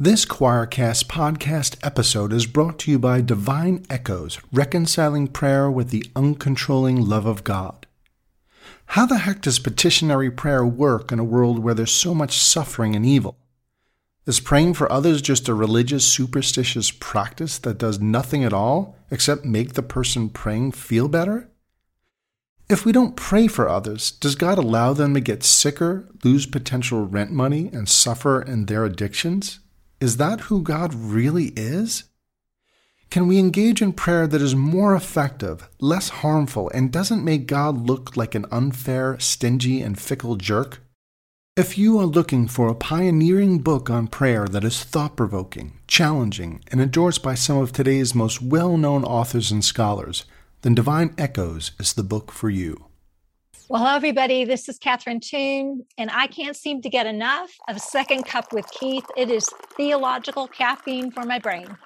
This Quoircast podcast episode is brought to you by Divine Echoes, reconciling prayer with the uncontrolling love of God. How the heck does petitionary prayer work in a world where there's so much suffering and evil? Is praying for others just a religious, superstitious practice that does nothing at all except make the person praying feel better? If we don't pray for others, does God allow them to get sicker, lose potential rent money, and suffer in their addictions? Is that who God really is? Can we engage in prayer that is more effective, less harmful, and doesn't make God look like an unfair, stingy, and fickle jerk? If you are looking for a pioneering book on prayer that is thought provoking, challenging, and endorsed by some of today's most well known authors and scholars, then Divine Echoes is the book for you. Well, hello, everybody. This is Catherine Toon, and I can't seem to get enough of Second Cup with Keith. It is theological caffeine for my brain.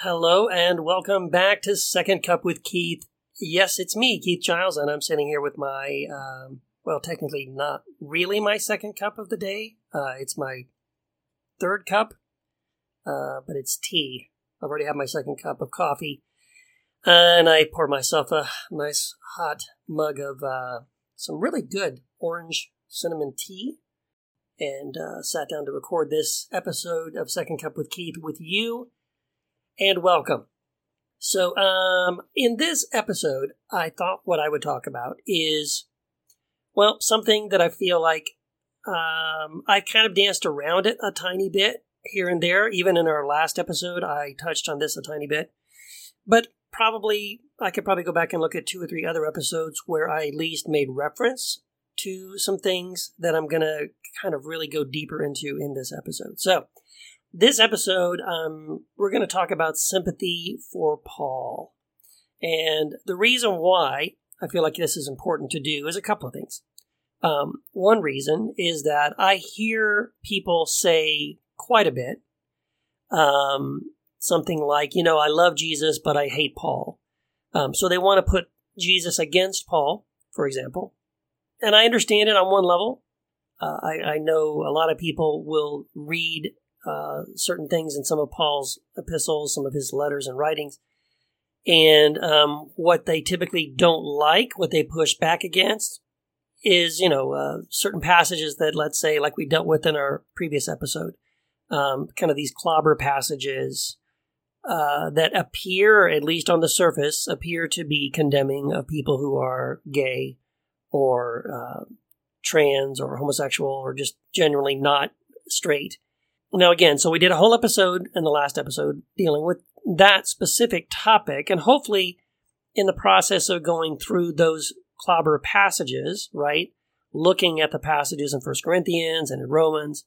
Hello, and welcome back to Second Cup with Keith. Yes, it's me, Keith Giles, and I'm sitting here with my, um, well, technically not really my second cup of the day. Uh, it's my third cup, uh, but it's tea. I've already had my second cup of coffee and I pour myself a nice hot mug of uh, some really good orange cinnamon tea and uh, sat down to record this episode of Second Cup with Keith with you. And welcome. So, um, in this episode, I thought what I would talk about is, well, something that I feel like um, I kind of danced around it a tiny bit here and there. Even in our last episode, I touched on this a tiny bit. But probably I could probably go back and look at two or three other episodes where I at least made reference to some things that I'm gonna kind of really go deeper into in this episode. So this episode, um, we're to talk about sympathy for Paul. And the reason why I feel like this is important to do is a couple of things. Um, one reason is that I hear people say quite a bit, um, something like, you know, I love Jesus, but I hate Paul. Um, so they want to put Jesus against Paul, for example. And I understand it on one level. Uh, I, I, know a lot of people will read uh, certain things in some of Paul's epistles, some of his letters and writings. And um, what they typically don't like, what they push back against, is, you know, uh, certain passages that, let's say, like we dealt with in our previous episode, um, kind of these clobber passages uh, that appear, at least on the surface, appear to be condemning of people who are gay or uh, trans or homosexual or just generally not straight. Now, again, so we did a whole episode in the last episode dealing with that specific topic, and hopefully, in the process of going through those clobber passages, right, looking at the passages in First Corinthians and in Romans,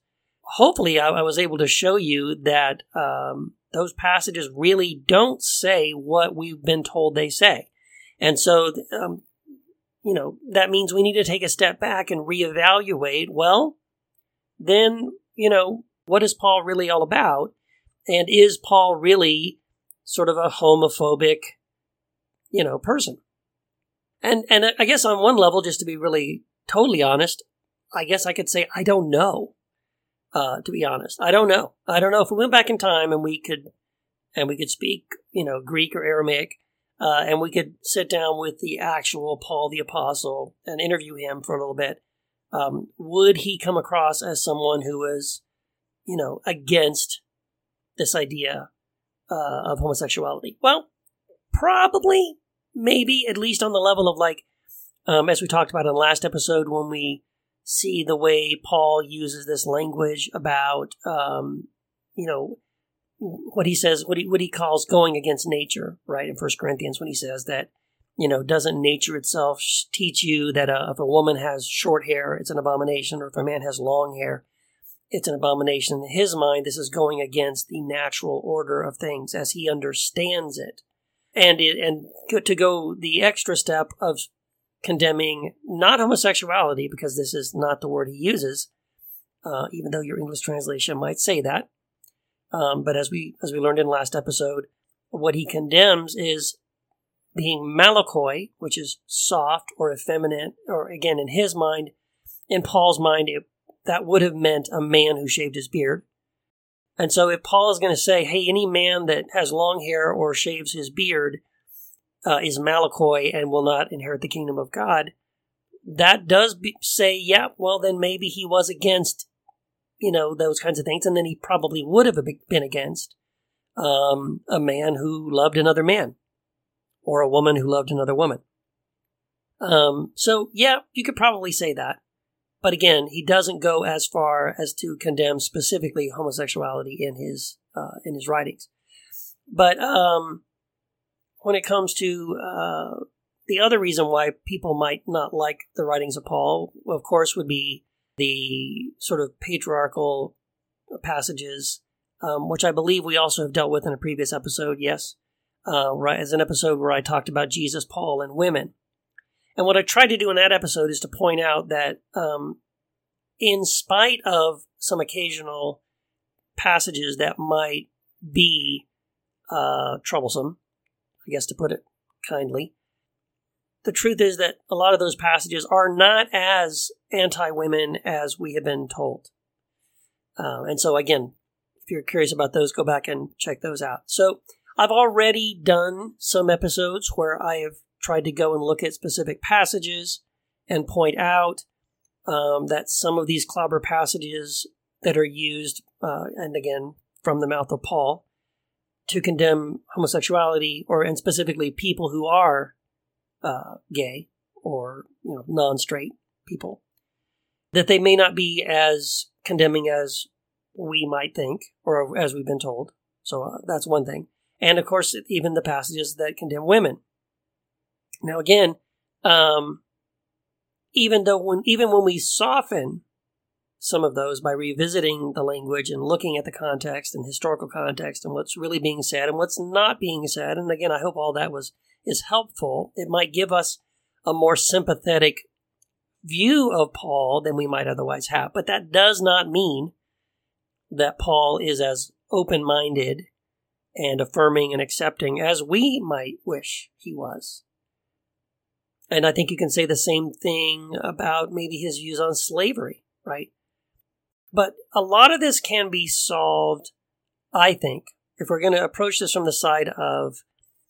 hopefully, I, I was able to show you that um, those passages really don't say what we've been told they say. And so, um, you know, that means we need to take a step back and reevaluate. Well, then, you know, what is Paul really all about? And is Paul really sort of a homophobic, you know, person? And, and I guess on one level, just to be really totally honest, I guess I could say I don't know. Uh, to be honest, I don't know. I don't know if we went back in time and we could, and we could speak, you know, Greek or Aramaic, uh, and we could sit down with the actual Paul the Apostle and interview him for a little bit. Um, would he come across as someone who was, you know, against this idea uh, of homosexuality? Well, probably, maybe, at least on the level of like, um, as we talked about in the last episode when we see the way Paul uses this language about, um, you know, what he says, what he what he calls going against nature, right? In First Corinthians, when he says that, you know, doesn't nature itself teach you that uh, if a woman has short hair, it's an abomination, or if a man has long hair, it's an abomination. In his mind, this is going against the natural order of things as he understands it, and it and to go the extra step of condemning not homosexuality, because this is not the word he uses, uh, even though your English translation might say that. Um, but as we as we learned in last episode, what he condemns is being malakoi, which is soft or effeminate, or again in his mind, in Paul's mind, it, that would have meant a man who shaved his beard. And so if Paul is going to say, hey, any man that has long hair or shaves his beard uh, is Malakoi and will not inherit the kingdom of God, that does be, say, yeah, well, then maybe he was against, you know, those kinds of things. And then he probably would have been against um, a man who loved another man or a woman who loved another woman. Um, so, yeah, you could probably say that. But again, he doesn't go as far as to condemn specifically homosexuality in his uh, in his writings. But um, when it comes to uh, the other reason why people might not like the writings of Paul, of course, would be the sort of patriarchal passages, um, which I believe we also have dealt with in a previous episode. Yes, uh, right, as an episode where I talked about Jesus, Paul, and women. And what I tried to do in that episode is to point out that, um, in spite of some occasional passages that might be uh, troublesome, I guess to put it kindly, the truth is that a lot of those passages are not as anti women as we have been told. Uh, and so, again, if you're curious about those, go back and check those out. So, I've already done some episodes where I have tried to go and look at specific passages and point out um, that some of these clobber passages that are used, uh, and again from the mouth of Paul, to condemn homosexuality, or and specifically people who are uh, gay or you know non-straight people, that they may not be as condemning as we might think, or as we've been told. So uh, that's one thing, and of course, even the passages that condemn women. Now, again, um, even though when even when we soften some of those by revisiting the language and looking at the context and historical context and what's really being said and what's not being said, and again, I hope all that was is helpful. It might give us a more sympathetic view of Paul than we might otherwise have, but that does not mean that Paul is as open minded and affirming and accepting as we might wish he was. And I think you can say the same thing about maybe his views on slavery, right? But a lot of this can be solved, I think, if we're going to approach this from the side of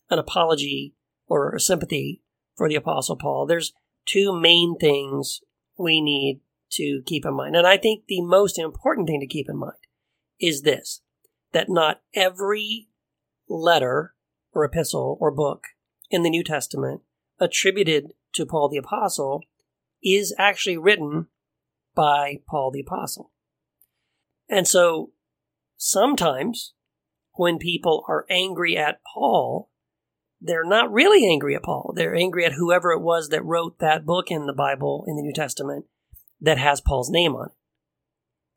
an apology or a sympathy for the Apostle Paul. There's two main things we need to keep in mind. And I think the most important thing to keep in mind is this that not every letter or epistle or book in the New Testament attributed to Paul the Apostle is actually written by Paul the Apostle. And so sometimes when people are angry at Paul, they're not really angry at Paul. They're angry at whoever it was that wrote that book in the Bible, in the New Testament, that has Paul's name on it.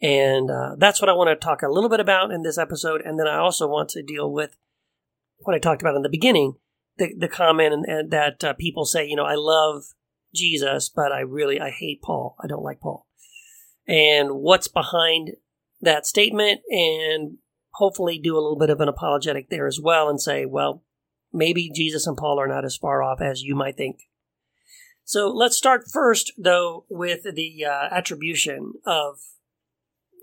And uh, that's what I want to talk a little bit about in this episode. And then I also want to deal with what I talked about in the beginning the, the comment and, and that uh, people say, you know, I love Jesus, but I really I hate Paul. I don't like Paul. And what's behind that statement and hopefully do a little bit of an apologetic there as well and say, well, maybe Jesus and Paul are not as far off as you might think. So let's start first, though, with the uh, attribution of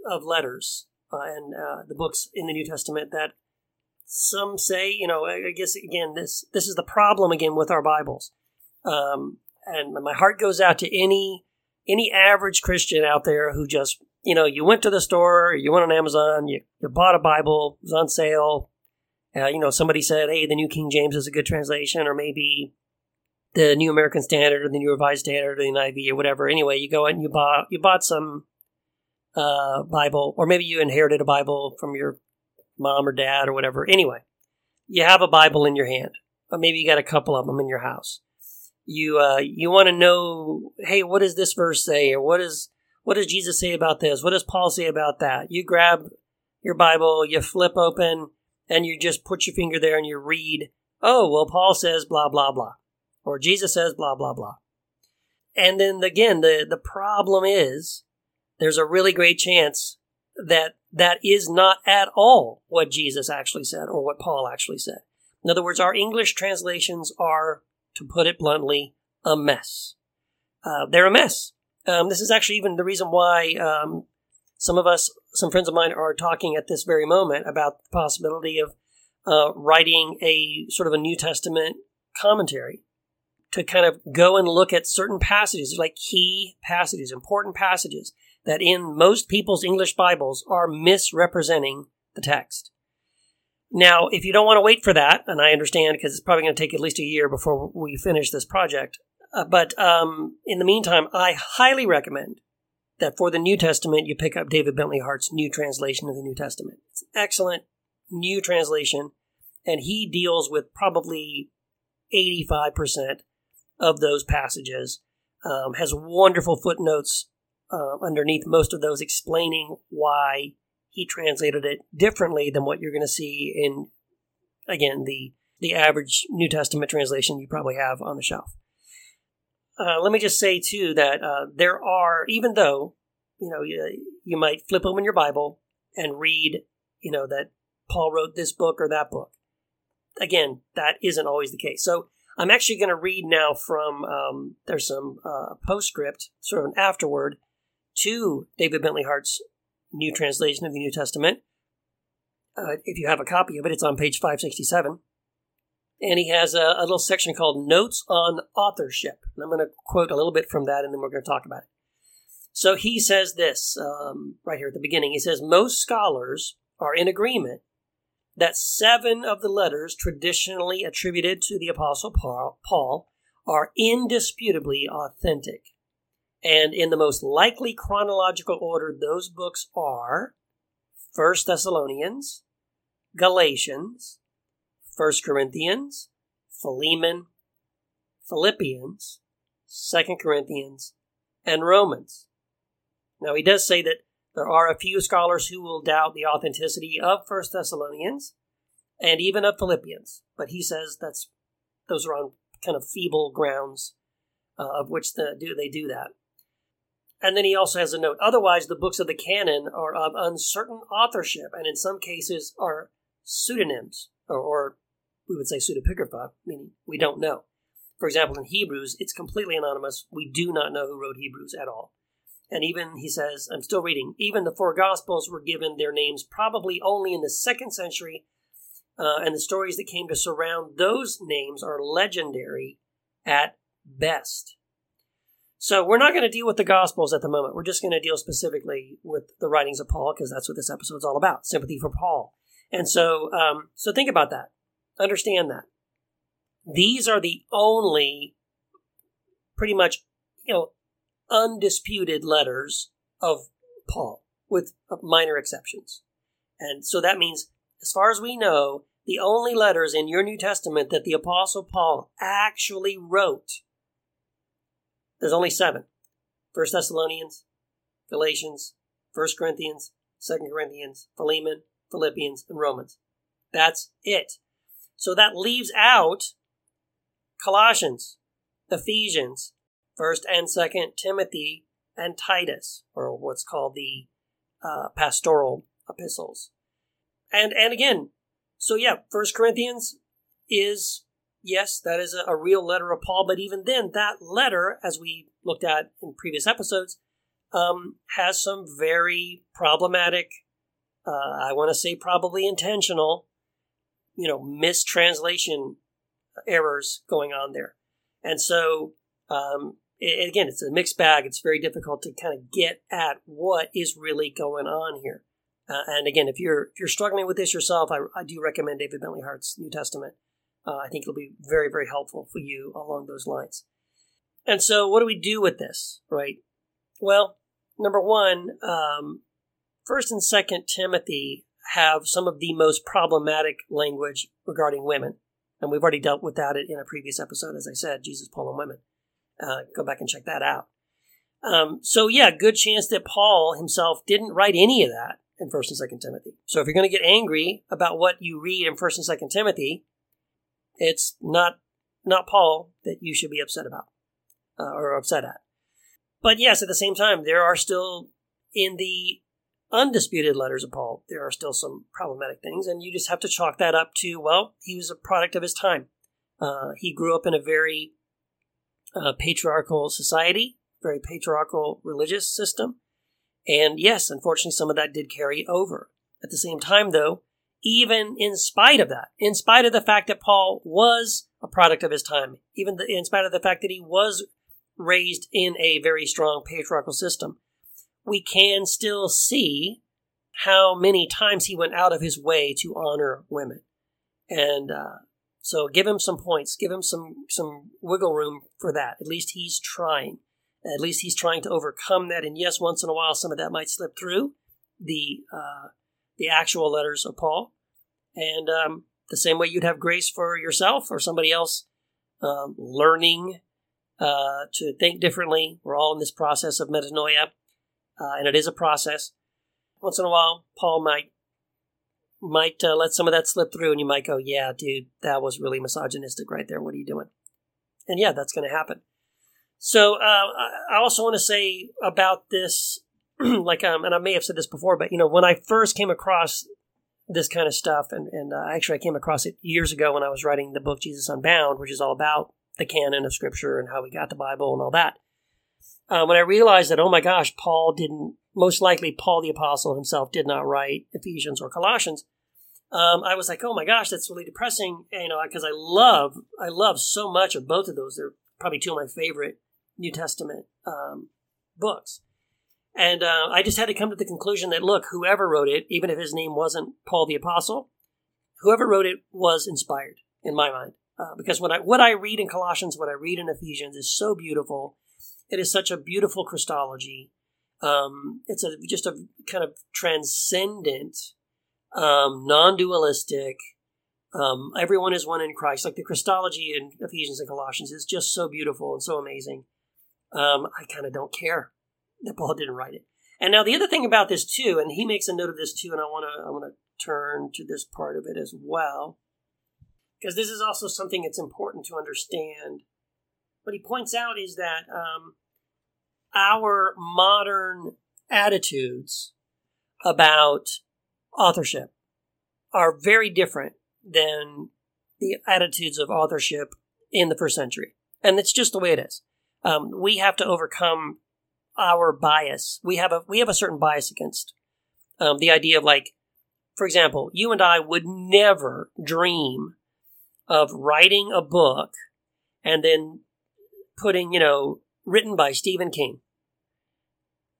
of letters uh, and uh, the books in the New Testament that some say, you know, I guess again, this this is the problem again with our Bibles. Um, and my heart goes out to any any average Christian out there who just, you know, you went to the store, you went on Amazon, you, you bought a Bible, it was on sale. Uh, you know, somebody said, hey, the New King James is a good translation, or maybe the New American Standard or the New Revised Standard or the NIV or whatever. Anyway, you go and you bought you bought some uh, Bible, or maybe you inherited a Bible from your mom or dad or whatever. Anyway, you have a Bible in your hand, but maybe you got a couple of them in your house. You uh, you want to know, hey, what does this verse say, or what is what does Jesus say about this? What does Paul say about that? You grab your Bible, you flip open, and you just put your finger there and you read. Oh, well, Paul says blah blah blah, or Jesus says blah blah blah. And then again, the the problem is there's a really great chance that that is not at all what Jesus actually said or what Paul actually said. In other words, our English translations are, to put it bluntly, a mess. Uh, they're a mess. Um, this is actually even the reason why um, some of us, some friends of mine, are talking at this very moment about the possibility of uh, writing a sort of a New Testament commentary to kind of go and look at certain passages, like key passages, important passages that in most people's English Bibles are misrepresenting the text. Now, if you don't want to wait for that, and I understand because it's probably going to take at least a year before we finish this project, uh, but um, in the meantime, I highly recommend that for the New Testament, you pick up David Bentley Hart's new translation of the New Testament. It's an excellent new translation, and he deals with probably 85% of those passages. Um, has wonderful footnotes uh, underneath most of those explaining why he translated it differently than what you're going to see in, again, the, the average New Testament translation you probably have on the shelf. Uh, let me just say, too, that uh, there are, even though, you know, you, you might flip open your Bible and read, you know, that Paul wrote this book or that book. Again, that isn't always the case. So I'm actually going to read now from, um, there's some uh, postscript, sort of an afterword to David Bentley Hart's new translation of the New Testament. Uh, if you have a copy of it, it's on page 567. And he has a, a little section called Notes on Authorship. And I'm going to quote a little bit from that and then we're going to talk about it. So he says this um, right here at the beginning. He says, Most scholars are in agreement that seven of the letters traditionally attributed to the Apostle Paul are indisputably authentic. And in the most likely chronological order, those books are First Thessalonians, Galatians, First Corinthians, Philemon, Philippians, Second Corinthians, and Romans. Now he does say that there are a few scholars who will doubt the authenticity of First Thessalonians and even of Philippians, but he says that's those are on kind of feeble grounds uh, of which the, do they do that. And then he also has a note. Otherwise, the books of the canon are of uncertain authorship, and in some cases are pseudonyms, or, or we would say pseudepigrapha, meaning we don't know. For example, in Hebrews, it's completely anonymous. We do not know who wrote Hebrews at all. And even, he says, I'm still reading, even the four Gospels were given their names probably only in the second century, uh, and the stories that came to surround those names are legendary at best. So we're not going to deal with the Gospels at the moment. We're just going to deal specifically with the writings of Paul because that's what this episode is all about: sympathy for Paul. And so, um, so think about that. Understand that these are the only, pretty much, you know, undisputed letters of Paul, with minor exceptions. And so that means, as far as we know, the only letters in your New Testament that the Apostle Paul actually wrote there's only seven. First Thessalonians, Galatians, First Corinthians, Second Corinthians, Philemon, Philippians, and Romans. That's it. So that leaves out Colossians, Ephesians, First and Second Timothy, and Titus, or what's called the uh, pastoral epistles. And and again, so yeah, First Corinthians is yes, that is a, a real letter of Paul, but even then, that letter, as we looked at in previous episodes, um, has some very problematic, uh, I want to say probably intentional, you know, mistranslation errors going on there. And so, um, it, again, it's a mixed bag. It's very difficult to kind of get at what is really going on here. Uh, and again, if you're if you're struggling with this yourself, I, I do recommend David Bentley Hart's New Testament. Uh, I think it'll be very, very helpful for you along those lines. And so, what do we do with this, right? Well, number one, um, First and Second Timothy have some of the most problematic language regarding women, and we've already dealt with that in a previous episode, as I said, Jesus, Paul, and women. Uh, go back and check that out. Um, so, yeah, good chance that Paul himself didn't write any of that in First and Second Timothy. So, if you're going to get angry about what you read in First and Second Timothy, it's not not Paul that you should be upset about uh, or upset at. But yes, at the same time, there are still in the undisputed letters of Paul, there are still some problematic things, and you just have to chalk that up to well, he was a product of his time. Uh, he grew up in a very uh, patriarchal society, very patriarchal religious system. And yes, unfortunately, some of that did carry over. At the same time, though, even in spite of that, in spite of the fact that Paul was a product of his time, even the, in spite of the fact that he was raised in a very strong patriarchal system, we can still see how many times he went out of his way to honor women. And uh, so give him some points, give him some, some wiggle room for that. At least he's trying. At least he's trying to overcome that. And yes, once in a while, some of that might slip through the uh, the actual letters of Paul. And um, the same way you'd have grace for yourself or somebody else um, learning uh, to think differently. We're all in this process of metanoia, uh, and it is a process. Once in a while, Paul might might uh, let some of that slip through, and you might go, "Yeah, dude, that was really misogynistic right there. What are you doing?" And yeah, that's going to happen. So uh, I also want to say about this, like, um, and I may have said this before, but you know, when I first came across this kind of stuff, and and uh, actually I came across it years ago when I was writing the book Jesus Unbound, which is all about the canon of Scripture and how we got the Bible and all that. Uh, when I realized that, oh my gosh, Paul didn't, most likely Paul the Apostle himself did not write Ephesians or Colossians. Um, I was like, oh my gosh, that's really depressing, you know, because I love, I love so much of both of those. They're probably two of my favorite New Testament um, books. And uh, I just had to come to the conclusion that, look, whoever wrote it, even if his name wasn't Paul the Apostle, whoever wrote it was inspired in my mind. Uh, because what I, what I read in Colossians, what I read in Ephesians is so beautiful. It is such a beautiful Christology. Um, it's a, just a kind of transcendent, um, non dualistic, um, everyone is one in Christ. Like the Christology in Ephesians and Colossians is just so beautiful and so amazing. Um, I kind of don't care that Paul didn't write it. And now the other thing about this too, and he makes a note of this too, and I want to I want to turn to this part of it as well, because this is also something that's important to understand. What he points out is that um, our modern attitudes about authorship are very different than the attitudes of authorship in the first century. And it's just the way it is. Um, we have to overcome our bias. We have a we have a certain bias against um, the idea of like, for example, you and I would never dream of writing a book and then putting, you know, written by Stephen King,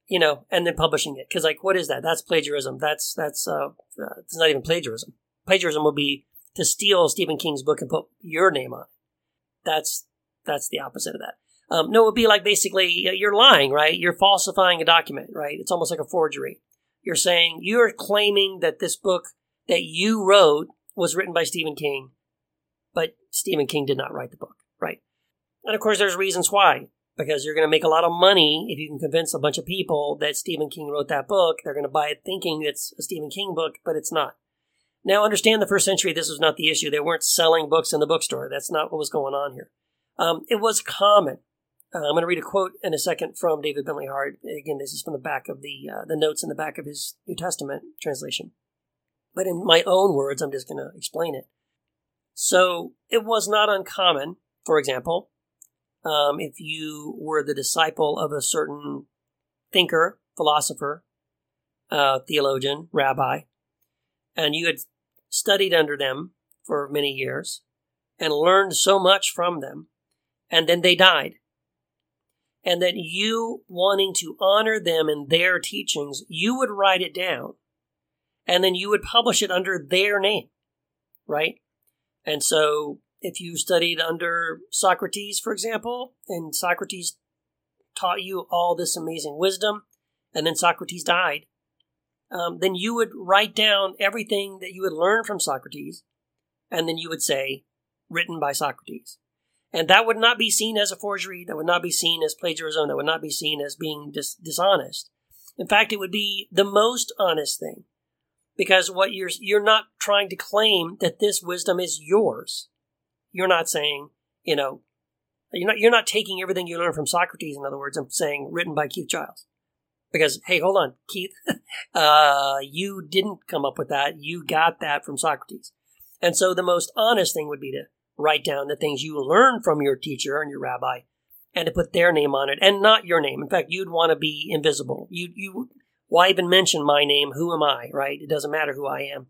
you know, and then publishing it. Because like, what is that? That's plagiarism. That's that's uh, uh, it's not even plagiarism. Plagiarism would be to steal Stephen King's book and put your name on it. That's that's the opposite of that. Um, no, it would be like basically you're lying, right? You're falsifying a document, right? It's almost like a forgery. You're saying you're claiming that this book that you wrote was written by Stephen King, but Stephen King did not write the book, right? And of course, there's reasons why. Because you're going to make a lot of money if you can convince a bunch of people that Stephen King wrote that book. They're going to buy it thinking it's a Stephen King book, but it's not. Now, understand the first century, this was not the issue. They weren't selling books in the bookstore. That's not what was going on here. Um, it was common uh, I'm going to read a quote in a second from David Bentley Hart. Again, this is from the back of the uh, the notes in the back of his New Testament translation. But in my own words, I'm just going to explain it. So it was not uncommon, for example, um, if you were the disciple of a certain thinker, philosopher, uh, theologian, rabbi, and you had studied under them for many years and learned so much from them, and then they died and that you wanting to honor them and their teachings, you would write it down and then you would publish it under their name, right? And so if you studied under Socrates, for example, and Socrates taught you all this amazing wisdom, and then Socrates died, um, then you would write down everything that you had learned from Socrates, and then you would say, written by Socrates. And that would not be seen as a forgery. That would not be seen as plagiarism. That would not be seen as being dis- dishonest. In fact, it would be the most honest thing because what you're you're not trying to claim that this wisdom is yours. You're not saying, you know, you're not you're not taking everything you learned from Socrates. In other words, and saying written by Keith Giles. Because hey, hold on, Keith, uh, you didn't come up with that. You got that from Socrates. And so the most honest thing would be to write down the things you learned from your teacher and your rabbi and to put their name on it and not your name. In fact, you'd want to be invisible. You, you, why even mention my name? Who am I, right? It doesn't matter who I am.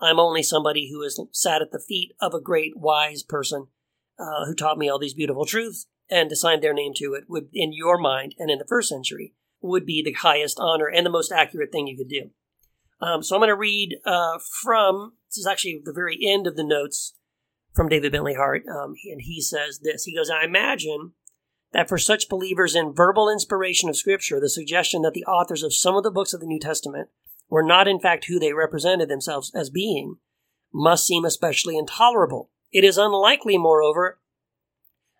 I'm only somebody who has sat at the feet of a great wise person uh, who taught me all these beautiful truths and assigned their name to it would, in your mind and in the first century, would be the highest honor and the most accurate thing you could do. Um, so I'm going to read uh, from, this is actually the very end of the notes from David Bentley Hart, um, and he says this. He goes, I imagine that for such believers in verbal inspiration of Scripture, the suggestion that the authors of some of the books of the New Testament were not in fact who they represented themselves as being must seem especially intolerable. It is unlikely, moreover,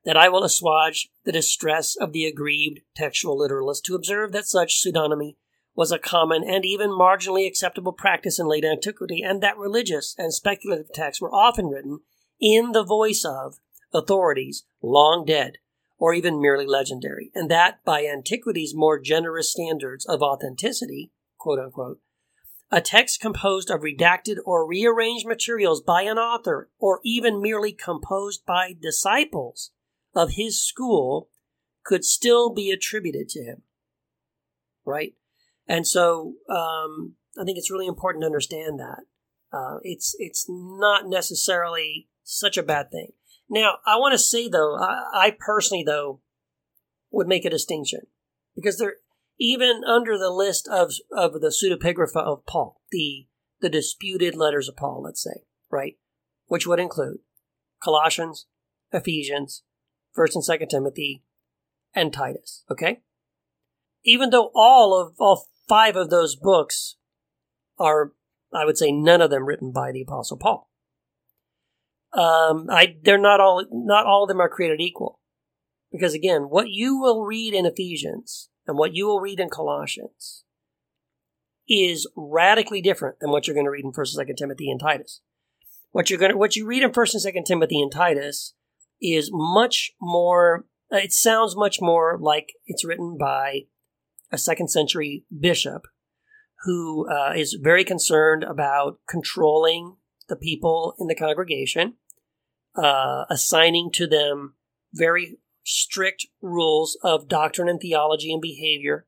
that I will assuage the distress of the aggrieved textual literalist to observe that such pseudonymy was a common and even marginally acceptable practice in late antiquity, and that religious and speculative texts were often written in the voice of authorities long dead or even merely legendary, and that by antiquity's more generous standards of authenticity, quote unquote, a text composed of redacted or rearranged materials by an author, or even merely composed by disciples of his school, could still be attributed to him. Right? And so um, I think it's really important to understand that. Uh, it's it's not necessarily such a bad thing. Now, I want to say though, I, I personally though would make a distinction because there, even under the list of of the pseudepigrapha of Paul, the the disputed letters of Paul, let's say, right, which would include Colossians, Ephesians, First and Second Timothy, and Titus. Okay, even though all of all five of those books are, I would say, none of them written by the Apostle Paul. Um, I they're not all not all of them are created equal, because again, what you will read in Ephesians and what you will read in Colossians is radically different than what you're going to read in First and Second Timothy and Titus. What you're going to what you read in First and Second Timothy and Titus is much more. It sounds much more like it's written by a second century bishop who uh, is very concerned about controlling the people in the congregation, uh, assigning to them very strict rules of doctrine and theology and behavior.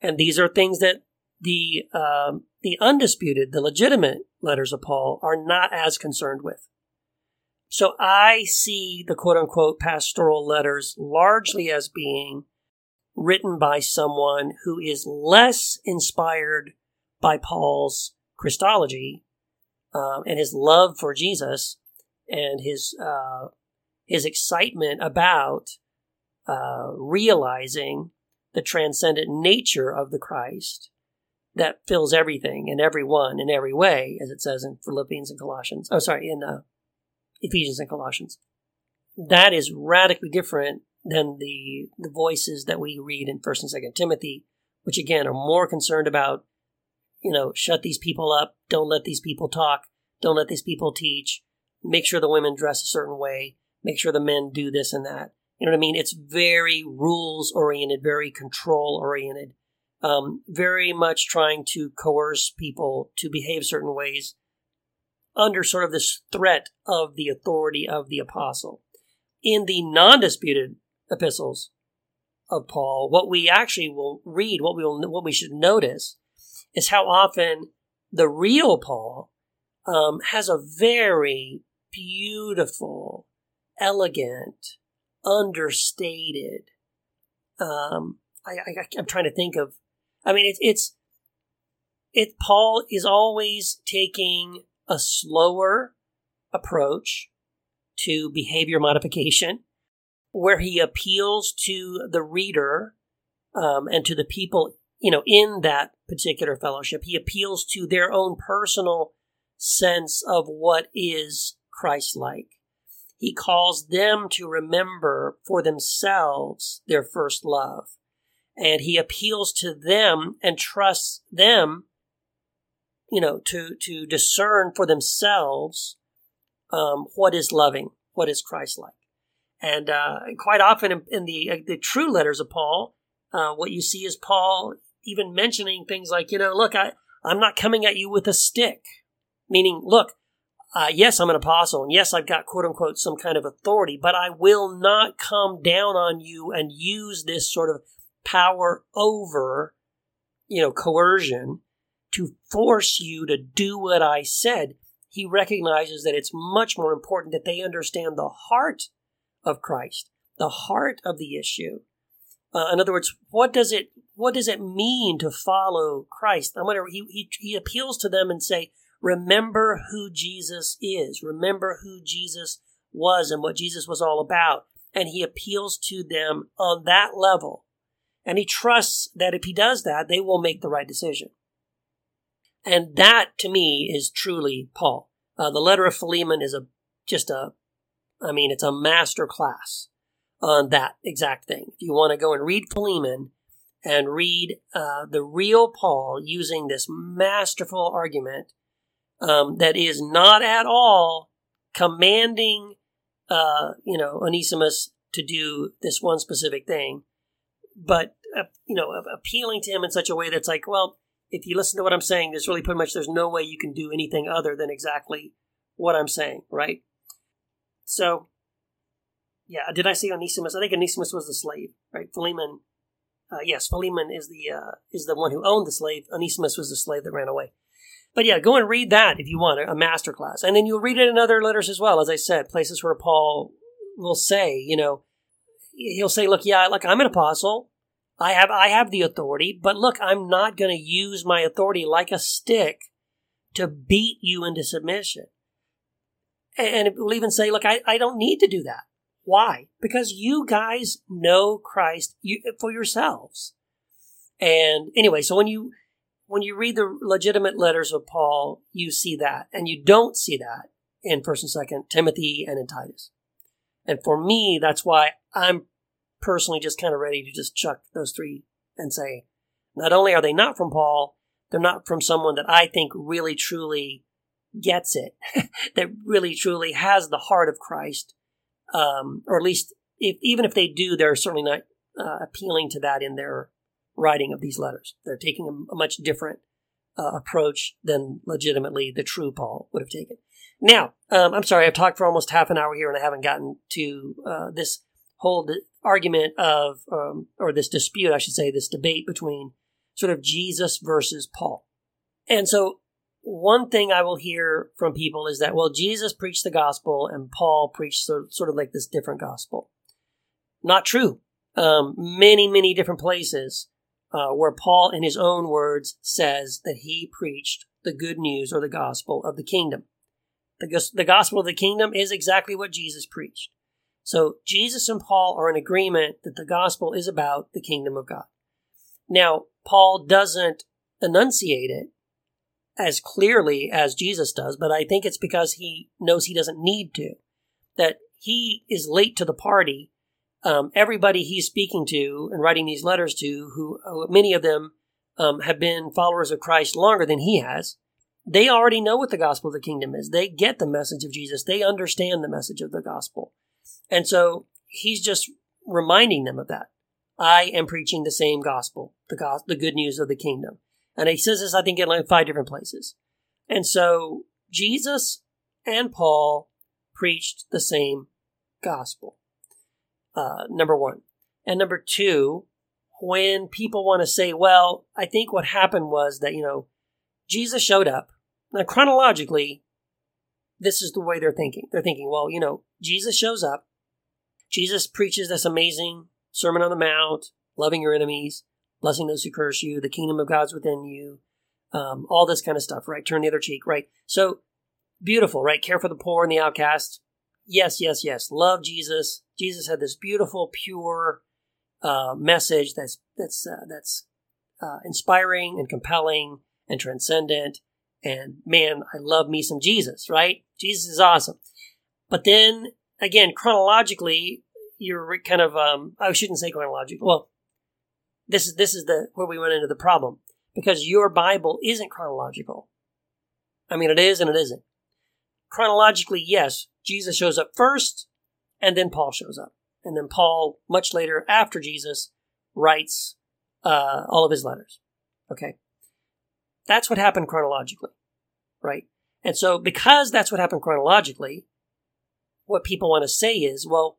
And these are things that the um, the undisputed, the legitimate letters of Paul are not as concerned with. So I see the quote unquote pastoral letters largely as being written by someone who is less inspired by Paul's Christology um, and his love for Jesus and his uh, his excitement about uh, realizing the transcendent nature of the Christ that fills everything and everyone in every way, as it says in Philippians and Colossians. Oh, sorry, in uh, Ephesians and Colossians. That is radically different than the the voices that we read in First and Second Timothy, which again are more concerned about, you know, shut these people up, don't let these people talk, don't let these people teach, make sure the women dress a certain way, make sure the men do this and that. You know what I mean? It's very rules oriented, very control oriented, um, very much trying to coerce people to behave certain ways under sort of this threat of the authority of the apostle. In the non disputed epistles of Paul, what we actually will read, what we will, what we should notice, is how often the real Paul um, has a very beautiful, elegant, understated. Um, I, I, I'm trying to think of. I mean, it's it's it. Paul is always taking a slower approach to behavior modification where he appeals to the reader um, and to the people, you know, in that particular fellowship. He appeals to their own personal sense of what is Christ like. He calls them to remember for themselves their first love. And he appeals to them and trusts them, you know, to, to discern for themselves um, what is loving, what is Christ like. And uh, quite often in, in the uh, the true letters of Paul, uh, what you see is Paul even mentioning things like, you know, look, I I'm not coming at you with a stick, meaning, look, uh, yes, I'm an apostle, and yes, I've got quote unquote some kind of authority, but I will not come down on you and use this sort of power over, you know, coercion to force you to do what I said. He recognizes that it's much more important that they understand the heart of Christ, the heart of the issue. Uh, in other words, what does it what does it mean to follow Christ? I'm gonna he, he he appeals to them and say, remember who Jesus is, remember who Jesus was and what Jesus was all about, and he appeals to them on that level, and he trusts that if he does that, they will make the right decision. And that to me is truly Paul. Uh, the letter of Philemon is a just a, I mean, it's a master class on that exact thing. If you want to go and read Philemon and read uh, the real Paul using this masterful argument um, that is not at all commanding, uh, you know, Onesimus to do this one specific thing, but uh, you know, appealing to him in such a way that's like, well, if you listen to what I'm saying, there's really pretty much there's no way you can do anything other than exactly what I'm saying, right? So, yeah, did I say Onesimus? I think Onesimus was the slave, right? Philemon, uh, yes, Philemon is the uh, is the one who owned the slave. Onesimus was the slave that ran away. But yeah, go and read that if you want a master class, and then you'll read it in other letters as well. As I said, places where Paul will say, you know, he'll say, "Look, yeah, look, I'm an apostle. I have I have the authority, but look, I'm not going to use my authority like a stick to beat you into submission. And we'll even say, look, I, I don't need to do that. Why? Because you guys know Christ for yourselves. And anyway, so when you when you read the legitimate letters of Paul, you see that, and you don't see that in First and Second Timothy and in Titus. And for me, that's why I'm personally just kind of ready to just chuck those three and say, not only are they not from Paul, they're not from someone that I think really truly gets it, that really truly has the heart of Christ, um, or at least if, even if they do, they're certainly not uh, appealing to that in their writing of these letters. They're taking a, much different uh, approach than legitimately the true Paul would have taken. Now, um, I'm sorry, I've talked for almost half an hour here and I haven't gotten to uh, this whole argument of, um, or this dispute, I should say, this debate between sort of Jesus versus Paul. And so, one thing I will hear from people is that, well, Jesus preached the gospel and Paul preached sort, sort of like this different gospel. Not true. Um, many, many different places uh, where Paul, in his own words, says that he preached the good news or the gospel of the kingdom. The, the gospel of the kingdom is exactly what Jesus preached. So Jesus and Paul are in agreement that the gospel is about the kingdom of God. Now, Paul doesn't enunciate it as clearly as Jesus does, but I think it's because he knows he doesn't need to. That he is late to the party. Um, everybody he's speaking to and writing these letters to, who uh, many of them um, have been followers of Christ longer than he has, they already know what the gospel of the kingdom is. They get the message of Jesus. They understand the message of the gospel. And so he's just reminding them of that. I am preaching the same gospel, the gospel, the good news of the kingdom. And he says this, I think, in like five different places. And so Jesus and Paul preached the same gospel. Uh, number one. And number two, when people want to say, well, I think what happened was that, you know, Jesus showed up. Now, chronologically, this is the way they're thinking. They're thinking, well, you know, Jesus shows up. Jesus preaches this amazing Sermon on the Mount, loving your enemies, blessing those who curse you, the kingdom of God's within you, um, all this kind of stuff, right? Turn the other cheek, right? So beautiful, right? Care for the poor and the outcast. Yes, yes, yes. Love Jesus. Jesus had this beautiful, pure uh, message that's that's uh, that's uh, inspiring and compelling and transcendent. And man, I love me some Jesus, right? Jesus is awesome. But then again, chronologically, you're kind of um, I shouldn't say chronologically. Well, this is this is the where we run into the problem because your Bible isn't chronological. I mean, it is and it isn't. Chronologically, yes, Jesus shows up first, and then Paul shows up, and then Paul, much later after Jesus, writes uh, all of his letters. Okay, that's what happened chronologically, right? And so, because that's what happened chronologically, what people want to say is, well,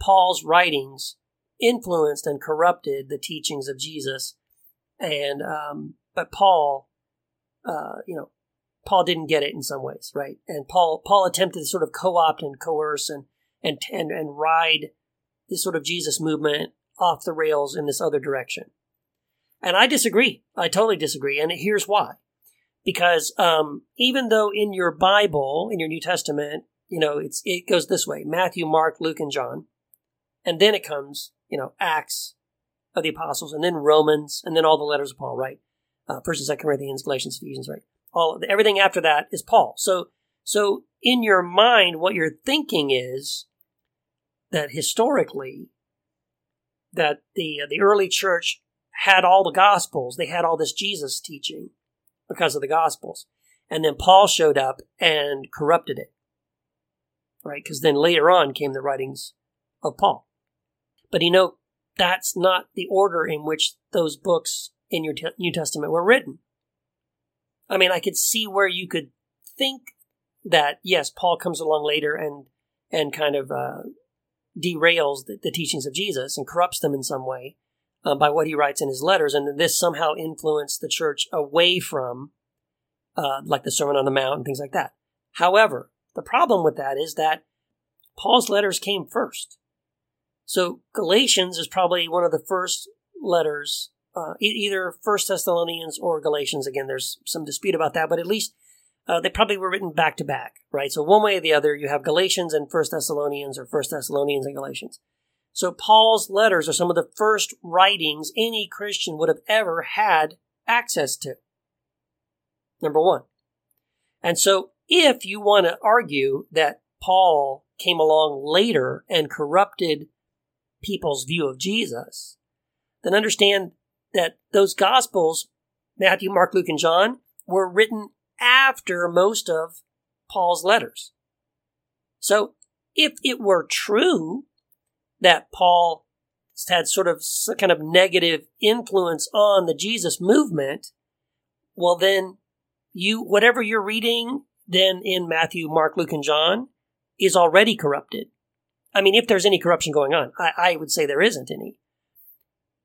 Paul's writings influenced and corrupted the teachings of Jesus, and um, but Paul, uh, you know, Paul didn't get it in some ways, right? And Paul Paul attempted to sort of co-opt and coerce and and and, and ride this sort of Jesus movement off the rails in this other direction. And I disagree. I totally disagree. And here's why. Because um, even though in your Bible, in your New Testament, you know, it's it goes this way: Matthew, Mark, Luke, and John, and then it comes, you know, Acts of the Apostles, and then Romans, and then all the letters of Paul, right? Uh, First and Second Corinthians, Galatians, Ephesians, right? All everything after that is Paul. So, so in your mind, what you're thinking is that historically, that the uh, the early church had all the gospels. They had all this Jesus teaching because of the gospels. And then Paul showed up and corrupted it. Right? Because then later on came the writings of Paul. But you know, that's not the order in which those books in your New Testament were written. I mean, I could see where you could think that, yes, Paul comes along later and, and kind of, uh, derails the, the teachings of Jesus and corrupts them in some way uh, by what he writes in his letters, and this somehow influenced the church away from, uh, like the Sermon on the Mount and things like that. However, the problem with that is that Paul's letters came first. So Galatians is probably one of the first letters, uh, either First Thessalonians or Galatians. Again, there's some dispute about that, but at least uh, they probably were written back to back, right? So one way or the other, you have Galatians and First Thessalonians, or First Thessalonians and Galatians. So Paul's letters are some of the first writings any Christian would have ever had access to. Number one. And so if you want to argue that Paul came along later and corrupted people's view of Jesus, then understand that those gospels, Matthew, Mark, Luke, and John, were written after most of Paul's letters. So if it were true that Paul had sort of kind of negative influence on the Jesus movement, well, then you, whatever you're reading then in Matthew, Mark, Luke, and John is already corrupted. I mean, if there's any corruption going on, I, I would say there isn't any.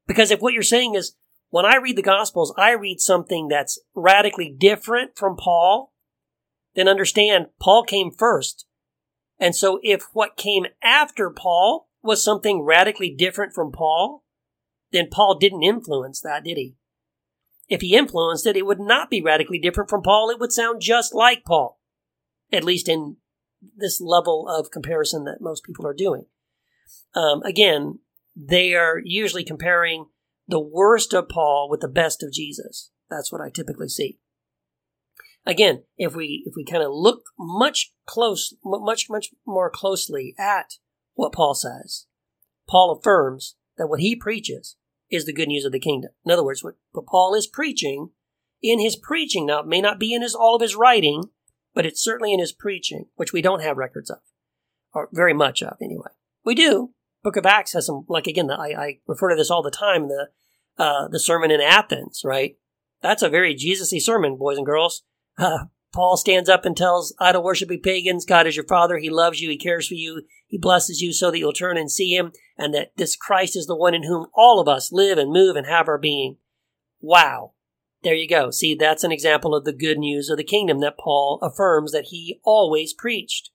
Because if what you're saying is, when I read the Gospels, I read something that's radically different from Paul, then understand Paul came first. And so if what came after Paul was something radically different from Paul, then Paul didn't influence that, did he? If he influenced it, it would not be radically different from Paul. It would sound just like Paul, at least in this level of comparison that most people are doing. Um, again, they are usually comparing the worst of Paul with the best of Jesus. That's what I typically see. Again, if we if we kind of look much close, much much more closely at what Paul says. Paul affirms that what he preaches is the good news of the kingdom. In other words, what, what Paul is preaching in his preaching, now it may not be in his all of his writing, but it's certainly in his preaching, which we don't have records of, or very much of anyway. We do. Book of Acts has some, like again, I, I refer to this all the time. The uh, the sermon in Athens, right? That's a very Jesus-y sermon, boys and girls. Uh, Paul stands up and tells idol worshiping pagans, God is your father. He loves you. He cares for you. He blesses you so that you'll turn and see him and that this Christ is the one in whom all of us live and move and have our being. Wow. There you go. See, that's an example of the good news of the kingdom that Paul affirms that he always preached.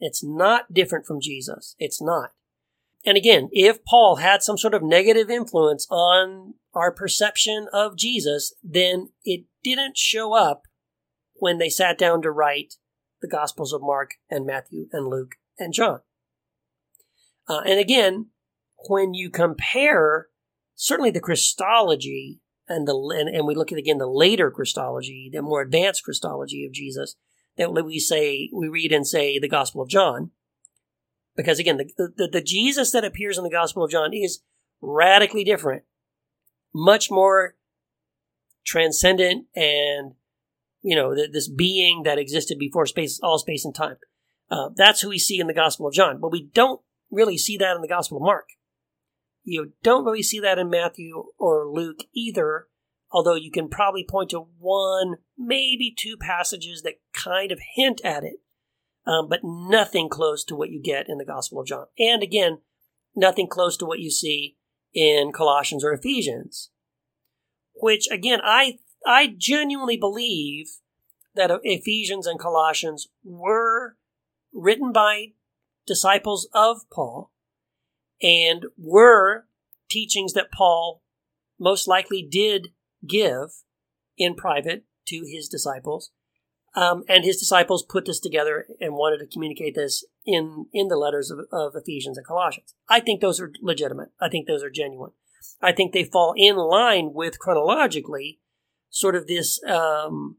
It's not different from Jesus. It's not. And again, if Paul had some sort of negative influence on our perception of Jesus, then it didn't show up when they sat down to write the Gospels of Mark and Matthew and Luke and John. Uh, and again, when you compare certainly the Christology and the and, and, we look at again the later Christology, the more advanced Christology of Jesus, that we say we read and say the Gospel of John, because again the, the, the Jesus that appears in the Gospel of John is radically different, much more transcendent and you know, this being that existed before space, all space and time. Uh, that's who we see in the Gospel of John, but we don't really see that in the Gospel of Mark. You don't really see that in Matthew or Luke either, although you can probably point to one, maybe two passages that kind of hint at it, um, but nothing close to what you get in the Gospel of John. And again, nothing close to what you see in Colossians or Ephesians. Which again, I I genuinely believe that Ephesians and Colossians were written by disciples of Paul and were teachings that Paul most likely did give in private to his disciples. Um, and his disciples put this together and wanted to communicate this in, in the letters of, of Ephesians and Colossians. I think those are legitimate. I think those are genuine. I think they fall in line with chronologically sort of this um,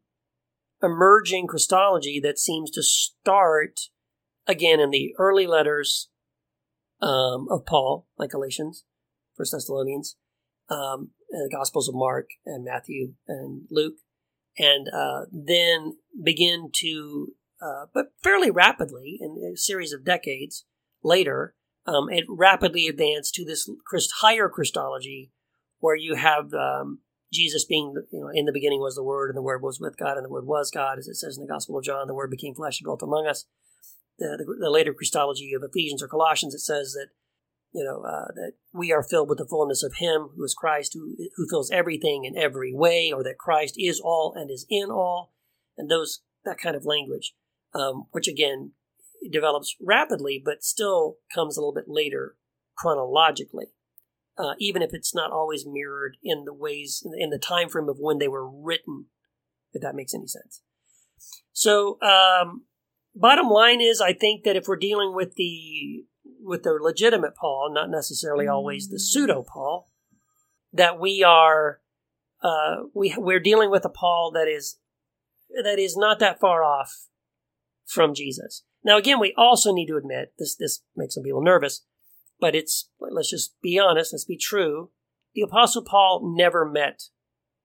emerging Christology that seems to start again in the early letters um, of Paul, like Galatians, First Thessalonians, um, and the Gospels of Mark and Matthew and Luke, and uh, then begin to, uh, but fairly rapidly, in a series of decades later, um, it rapidly advanced to this Christ, higher Christology, where you have um, Jesus being, you know, in the beginning was the Word, and the Word was with God, and the Word was God, as it says in the Gospel of John. The Word became flesh and dwelt among us. The, the, the later Christology of Ephesians or Colossians, it says that you know uh, that we are filled with the fullness of Him who is Christ, who who fills everything in every way, or that Christ is all and is in all, and those that kind of language, um, which again develops rapidly, but still comes a little bit later chronologically, uh, even if it's not always mirrored in the ways in the time frame of when they were written, if that makes any sense. So, um, bottom line is, I think that if we're dealing with the with the legitimate Paul, not necessarily always the pseudo Paul, that we are uh, we we're dealing with a Paul that is that is not that far off from Jesus. Now, again, we also need to admit this. This makes some people nervous, but it's let's just be honest. Let's be true. The Apostle Paul never met,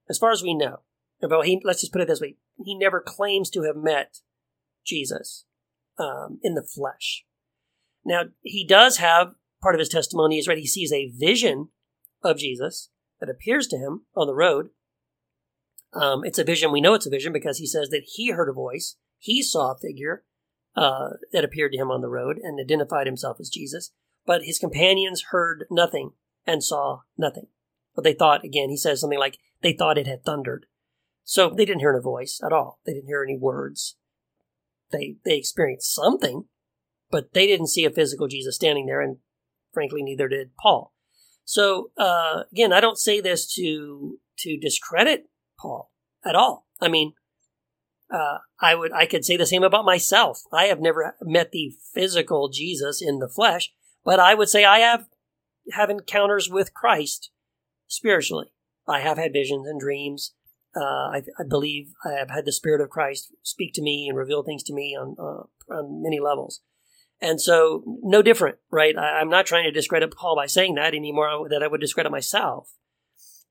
as far as we know. Well, he let's just put it this way: he never claims to have met Jesus um, in the flesh. Now, he does have part of his testimony is right. He sees a vision of Jesus that appears to him on the road. Um, it's a vision. We know it's a vision because he says that he heard a voice. He saw a figure uh, that appeared to him on the road and identified himself as Jesus. But his companions heard nothing and saw nothing. But they thought, again, he says something like, they thought it had thundered. So they didn't hear a voice at all. They didn't hear any words. They, they experienced something, but they didn't see a physical Jesus standing there, and frankly, neither did Paul. So uh, again, I don't say this to to discredit Paul at all. I mean, uh, I would I could say the same about myself. I have never met the physical Jesus in the flesh, but I would say I have have encounters with Christ spiritually. I have had visions and dreams. Uh, I, I, believe I have had the Spirit of Christ speak to me and reveal things to me on uh, on many levels. And so, no different, right? I, am not trying to discredit Paul by saying that anymore that I would discredit myself.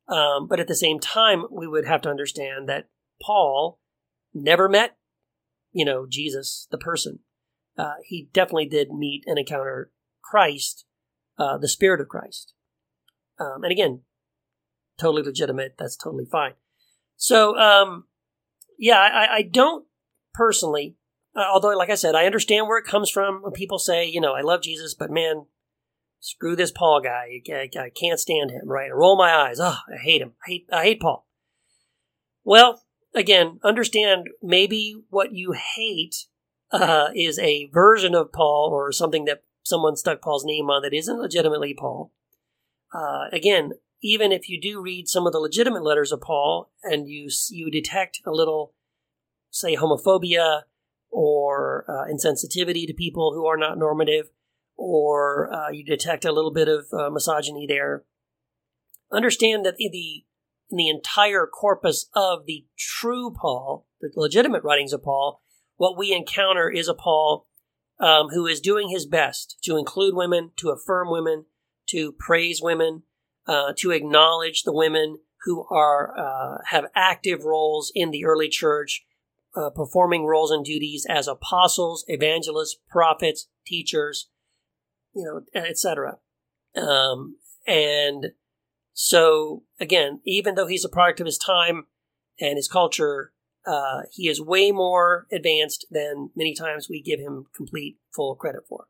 Um, but at the same time, we would have to understand that Paul never met, you know, Jesus, the person. Uh, he definitely did meet and encounter Christ, uh, the Spirit of Christ. Um, and again, totally legitimate. That's totally fine. So, um, yeah, I, I don't personally uh, although, like I said, I understand where it comes from when people say, you know, I love Jesus, but man, screw this Paul guy. I, I can't stand him, right? I roll my eyes. Oh, I hate him. I hate, I hate Paul. Well, again, understand maybe what you hate uh, is a version of Paul or something that someone stuck Paul's name on that isn't legitimately Paul. Uh, again, even if you do read some of the legitimate letters of Paul and you you detect a little, say, homophobia or uh, insensitivity to people who are not normative, or uh, you detect a little bit of uh, misogyny there. Understand that in the in the entire corpus of the true Paul, the legitimate writings of Paul, what we encounter is a Paul um, who is doing his best to include women, to affirm women, to praise women, uh, to acknowledge the women who are uh, have active roles in the early church uh, performing roles and duties as apostles, evangelists, prophets, teachers, you know, etc. Um, and So again, even though he's a product of his time and his culture, uh, he is way more advanced than many times we give him complete full credit for.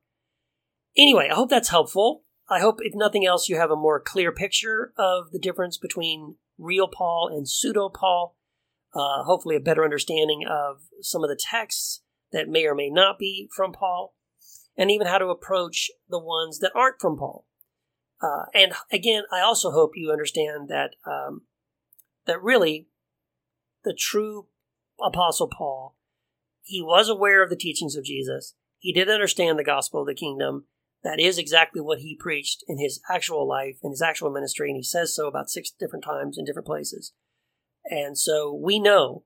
Anyway, I hope that's helpful. I hope, if nothing else, you have a more clear picture of the difference between real Paul and pseudo Paul. Uh, hopefully, a better understanding of some of the texts that may or may not be from Paul, and even how to approach the ones that aren't from Paul. Uh, and again, I also hope you understand that um, that really the true Apostle Paul, he was aware of the teachings of Jesus. He did understand the gospel of the kingdom. That is exactly what he preached in his actual life, in his actual ministry, and he says so about six different times in different places. And so we know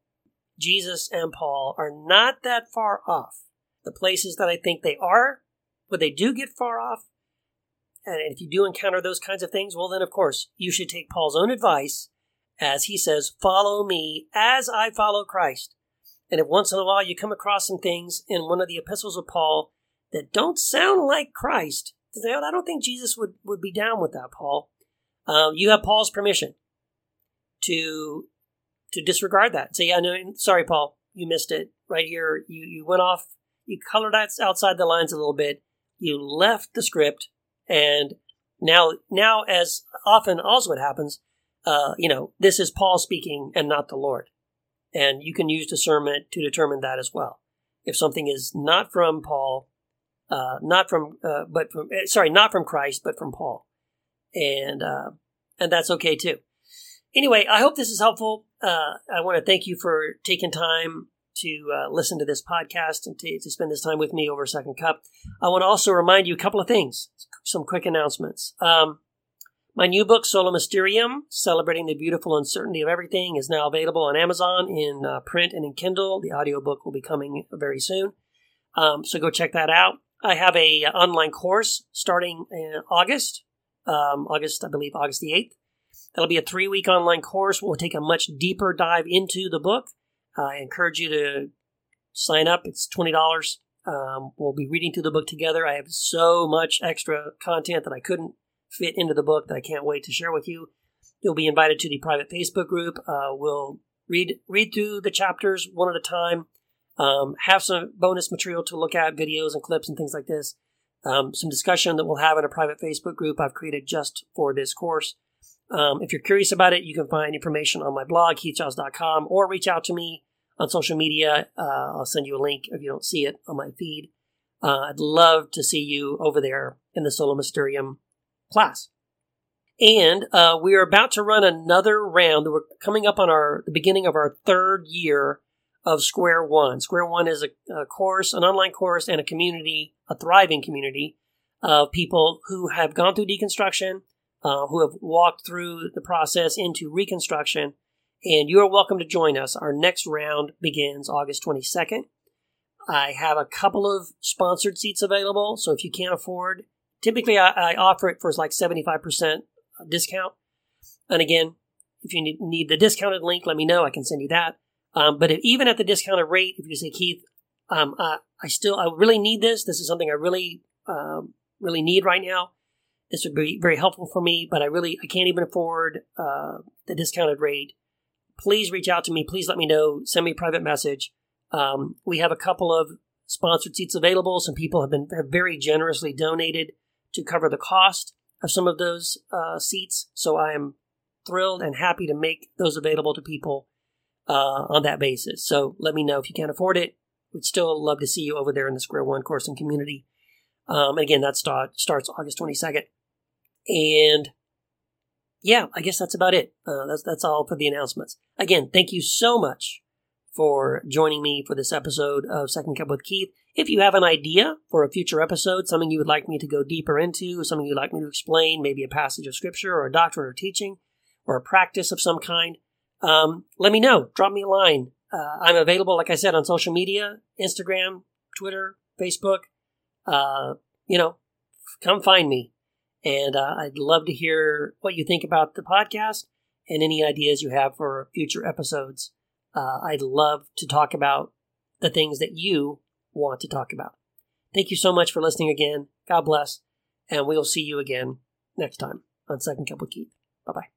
Jesus and Paul are not that far off. The places that I think they are, but they do get far off, and if you do encounter those kinds of things, well, then of course you should take Paul's own advice as he says, Follow me as I follow Christ. And if once in a while you come across some things in one of the epistles of Paul that don't sound like Christ, I don't think Jesus would, would be down with that, Paul. Um, you have Paul's permission to to disregard that. Say, yeah, no, sorry, Paul, you missed it right here. You you went off, you colored outside the lines a little bit. You left the script, and now now as often also what happens, uh, you know, this is Paul speaking and not the Lord. And you can use discernment to determine that as well. If something is not from Paul, uh, not from, uh, but from, eh, sorry, not from Christ, but from Paul. And, uh, and that's okay too. Anyway, I hope this is helpful. Uh, I want to thank you for taking time to uh, listen to this podcast and to, to, spend this time with me over Second Cup. I want to also remind you a couple of things, some quick announcements. Um, my new book, Sola Mysterium, Celebrating the Beautiful Uncertainty of Everything, is now available on Amazon in uh, print and in Kindle. The audiobook will be coming very soon. Um, so go check that out. I have a uh, online course starting in August, um, August, I believe, August the 8th. That'll be a three week online course. We'll take a much deeper dive into the book. I encourage you to sign up. It's $20. Um, we'll be reading through the book together. I have so much extra content that I couldn't fit into the book that I can't wait to share with you. You'll be invited to the private Facebook group. Uh, we'll read read through the chapters one at a time. Um, have some bonus material to look at, videos and clips and things like this. Um, some discussion that we'll have in a private Facebook group I've created just for this course. Um, if you're curious about it, you can find information on my blog, keithgiles.com, or reach out to me on social media. Uh, I'll send you a link if you don't see it on my feed. Uh, I'd love to see you over there in the Sola Mysterium class. And uh, we are about to run another round. We're coming up on our the beginning of our third year of Square One. Square One is a, a course, an online course, and a community, a thriving community of people who have gone through deconstruction, uh, who have walked through the process into reconstruction, and you are welcome to join us. Our next round begins August 22nd. I have a couple of sponsored seats available, so if you can't afford Typically, I, I offer it for like 75% discount. And again, if you need, need, the discounted link, let me know. I can send you that. Um, but if, even at the discounted rate, if you say, Keith, um, I still, I really need this. This is something I really, um, really need right now. This would be very helpful for me, but I really, I can't even afford uh, the discounted rate. Please reach out to me. Please let me know. Send me a private message. Um, we have a couple of sponsored seats available. Some people have been have very generously donated to cover the cost of some of those uh, seats. So I am thrilled and happy to make those available to people uh, on that basis. So let me know if you can't afford it. We'd still love to see you over there in the Square One course and community. Um, again, that start, starts August 22nd. And yeah, I guess that's about it. Uh, that's, that's all for the announcements. Again, thank you so much for joining me for this episode of Second Cup with Keith. If you have an idea for a future episode, something you would like me to go deeper into, something you'd like me to explain, maybe a passage of scripture or a doctrine or teaching or a practice of some kind, um, let me know. Drop me a line. Uh, I'm available, like I said, on social media Instagram, Twitter, Facebook. Uh, you know, come find me. And uh, I'd love to hear what you think about the podcast and any ideas you have for future episodes. Uh, I'd love to talk about the things that you want to talk about. Thank you so much for listening again. God bless, and we'll see you again next time on Second with Keith. Bye bye.